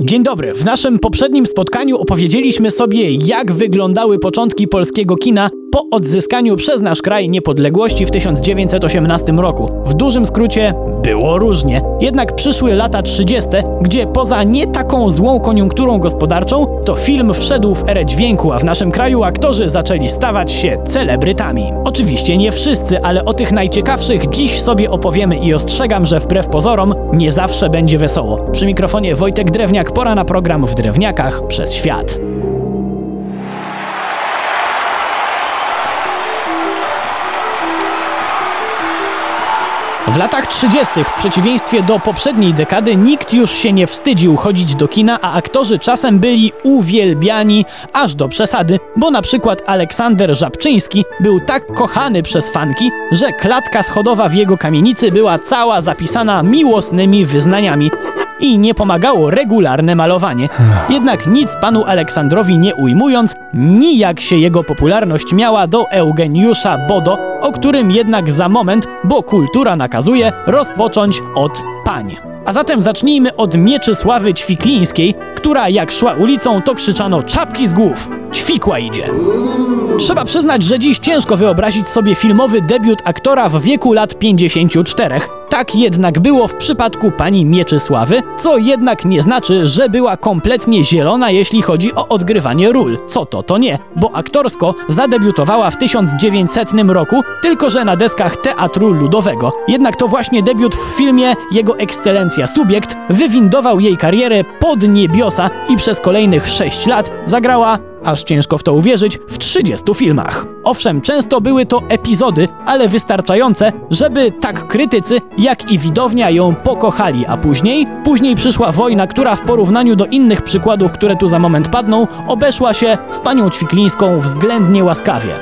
Dzień dobry. W naszym poprzednim spotkaniu opowiedzieliśmy sobie, jak wyglądały początki polskiego kina po odzyskaniu przez nasz kraj niepodległości w 1918 roku. W dużym skrócie było różnie. Jednak przyszły lata 30., gdzie poza nie taką złą koniunkturą gospodarczą, to film wszedł w erę dźwięku, a w naszym kraju aktorzy zaczęli stawać się celebrytami. Oczywiście nie wszyscy, ale o tych najciekawszych dziś sobie opowiemy i ostrzegam, że wbrew pozorom nie zawsze będzie wesoło. Przy mikrofonie Wojtek Drewniak, pora na program w Drewniakach przez świat. W latach 30., w przeciwieństwie do poprzedniej dekady, nikt już się nie wstydził chodzić do kina, a aktorzy czasem byli uwielbiani aż do przesady, bo na przykład Aleksander Żabczyński był tak kochany przez fanki, że klatka schodowa w jego kamienicy była cała zapisana miłosnymi wyznaniami i nie pomagało regularne malowanie. Jednak nic panu Aleksandrowi nie ujmując, nijak się jego popularność miała do Eugeniusza Bodo, o którym jednak za moment, bo kultura nakazuje, rozpocząć od pań. A zatem zacznijmy od Mieczysławy Ćwiklińskiej, która jak szła ulicą, to krzyczano czapki z głów. Ćwikła idzie. Trzeba przyznać, że dziś ciężko wyobrazić sobie filmowy debiut aktora w wieku lat 54. Tak jednak było w przypadku pani Mieczysławy, co jednak nie znaczy, że była kompletnie zielona, jeśli chodzi o odgrywanie ról. Co to, to nie, bo aktorsko zadebiutowała w 1900 roku, tylko że na deskach Teatru Ludowego. Jednak to właśnie debiut w filmie Jego Ekscelencja Subiekt wywindował jej karierę pod niebiosa i przez kolejnych 6 lat zagrała aż ciężko w to uwierzyć, w 30 filmach. Owszem, często były to epizody, ale wystarczające, żeby tak krytycy, jak i widownia ją pokochali, a później, później przyszła wojna, która w porównaniu do innych przykładów, które tu za moment padną, obeszła się z panią Ćwiklińską względnie łaskawie.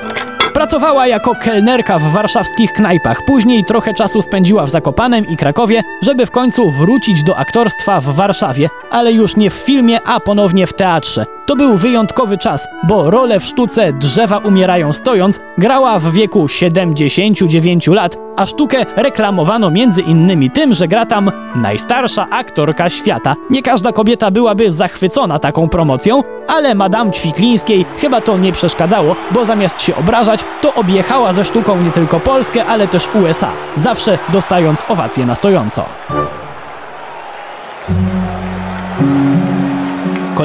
Pracowała jako kelnerka w warszawskich knajpach. Później trochę czasu spędziła w Zakopanem i Krakowie, żeby w końcu wrócić do aktorstwa w Warszawie, ale już nie w filmie, a ponownie w teatrze. To był wyjątkowy czas, bo rolę w sztuce Drzewa umierają stojąc grała w wieku 79 lat, a sztukę reklamowano między innymi tym, że gra tam najstarsza aktorka świata. Nie każda kobieta byłaby zachwycona taką promocją, ale Madame Ćwiklińskiej chyba to nie przeszkadzało, bo zamiast się obrażać, to objechała ze sztuką nie tylko Polskę, ale też USA, zawsze dostając owację na stojąco.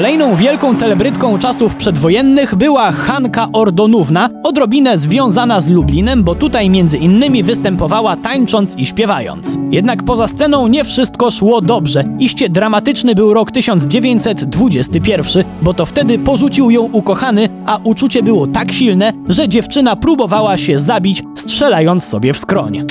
Kolejną wielką celebrytką czasów przedwojennych była Hanka Ordonówna, odrobinę związana z Lublinem, bo tutaj między innymi występowała tańcząc i śpiewając. Jednak poza sceną nie wszystko szło dobrze. Iście dramatyczny był rok 1921, bo to wtedy porzucił ją ukochany, a uczucie było tak silne, że dziewczyna próbowała się zabić, strzelając sobie w skroń.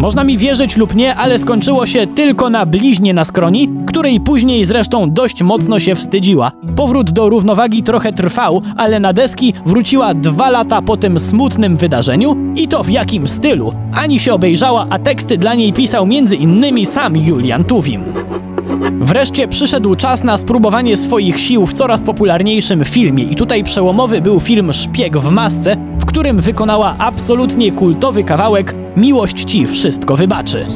Można mi wierzyć lub nie, ale skończyło się tylko na bliźnie na skroni, której później zresztą dość mocno się wstydziła. Powrót do równowagi trochę trwał, ale na deski wróciła dwa lata po tym smutnym wydarzeniu i to w jakim stylu. Ani się obejrzała, a teksty dla niej pisał między innymi sam Julian Tuwim. Wreszcie przyszedł czas na spróbowanie swoich sił w coraz popularniejszym filmie i tutaj przełomowy był film Szpieg w masce, w którym wykonała absolutnie kultowy kawałek Miłość ci wszystko wybaczy.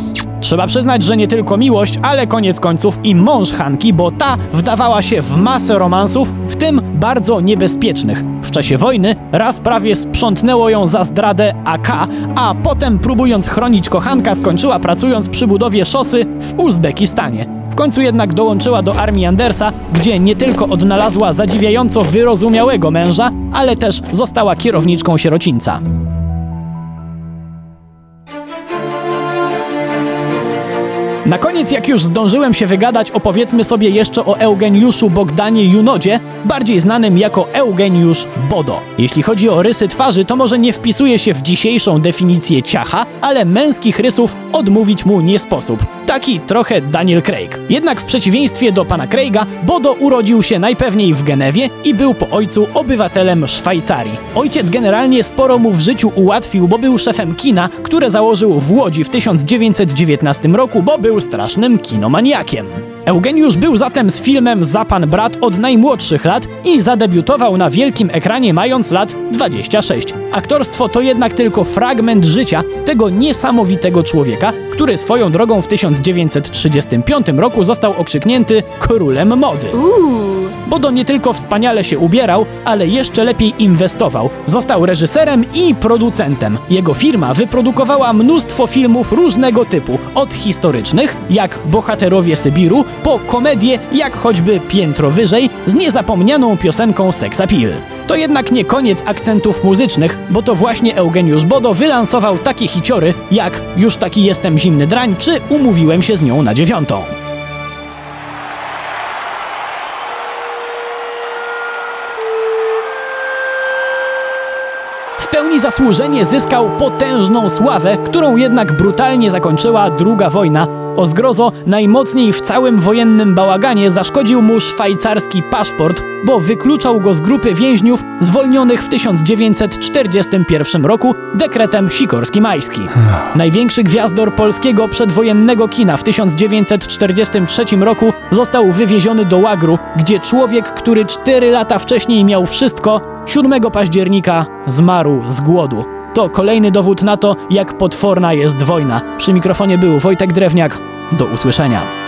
Trzeba przyznać, że nie tylko miłość, ale koniec końców i mąż Hanki, bo ta wdawała się w masę romansów, w tym bardzo niebezpiecznych. W czasie wojny raz prawie sprzątnęło ją za zdradę AK, a potem próbując chronić kochanka skończyła pracując przy budowie szosy w Uzbekistanie. W końcu jednak dołączyła do armii Andersa, gdzie nie tylko odnalazła zadziwiająco wyrozumiałego męża, ale też została kierowniczką sierocińca. Na koniec, jak już zdążyłem się wygadać, opowiedzmy sobie jeszcze o Eugeniuszu Bogdanie Junodzie, bardziej znanym jako Eugeniusz Bodo. Jeśli chodzi o rysy twarzy, to może nie wpisuje się w dzisiejszą definicję ciacha, ale męskich rysów odmówić mu nie sposób. Taki trochę Daniel Craig. Jednak w przeciwieństwie do pana Craiga, Bodo urodził się najpewniej w Genewie i był po ojcu obywatelem Szwajcarii. Ojciec generalnie sporo mu w życiu ułatwił, bo był szefem kina, które założył w Łodzi w 1919 roku, bo był strasznym kinomaniakiem. Eugeniusz był zatem z filmem Za pan brat od najmłodszych lat i zadebiutował na wielkim ekranie mając lat 26. Aktorstwo to jednak tylko fragment życia tego niesamowitego człowieka, który swoją drogą w 1935 roku został okrzyknięty królem mody. Uuu. Bodo nie tylko wspaniale się ubierał, ale jeszcze lepiej inwestował. Został reżyserem i producentem. Jego firma wyprodukowała mnóstwo filmów różnego typu, od historycznych, jak Bohaterowie Sybiru, po komedie, jak choćby Piętro Wyżej, z niezapomnianą piosenką Sex Appeal. To jednak nie koniec akcentów muzycznych, bo to właśnie Eugeniusz Bodo wylansował takie hiciory jak Już taki jestem zimny drań czy Umówiłem się z nią na dziewiątą. Pełni zasłużenie zyskał potężną sławę, którą jednak brutalnie zakończyła II wojna. O zgrozo najmocniej w całym wojennym bałaganie zaszkodził mu szwajcarski paszport, bo wykluczał go z grupy więźniów zwolnionych w 1941 roku dekretem Sikorski-Majski. Największy gwiazdor polskiego przedwojennego kina w 1943 roku został wywieziony do łagru, gdzie człowiek, który 4 lata wcześniej miał wszystko, 7 października zmarł z głodu. To kolejny dowód na to, jak potworna jest wojna. Przy mikrofonie był Wojtek Drewniak. Do usłyszenia.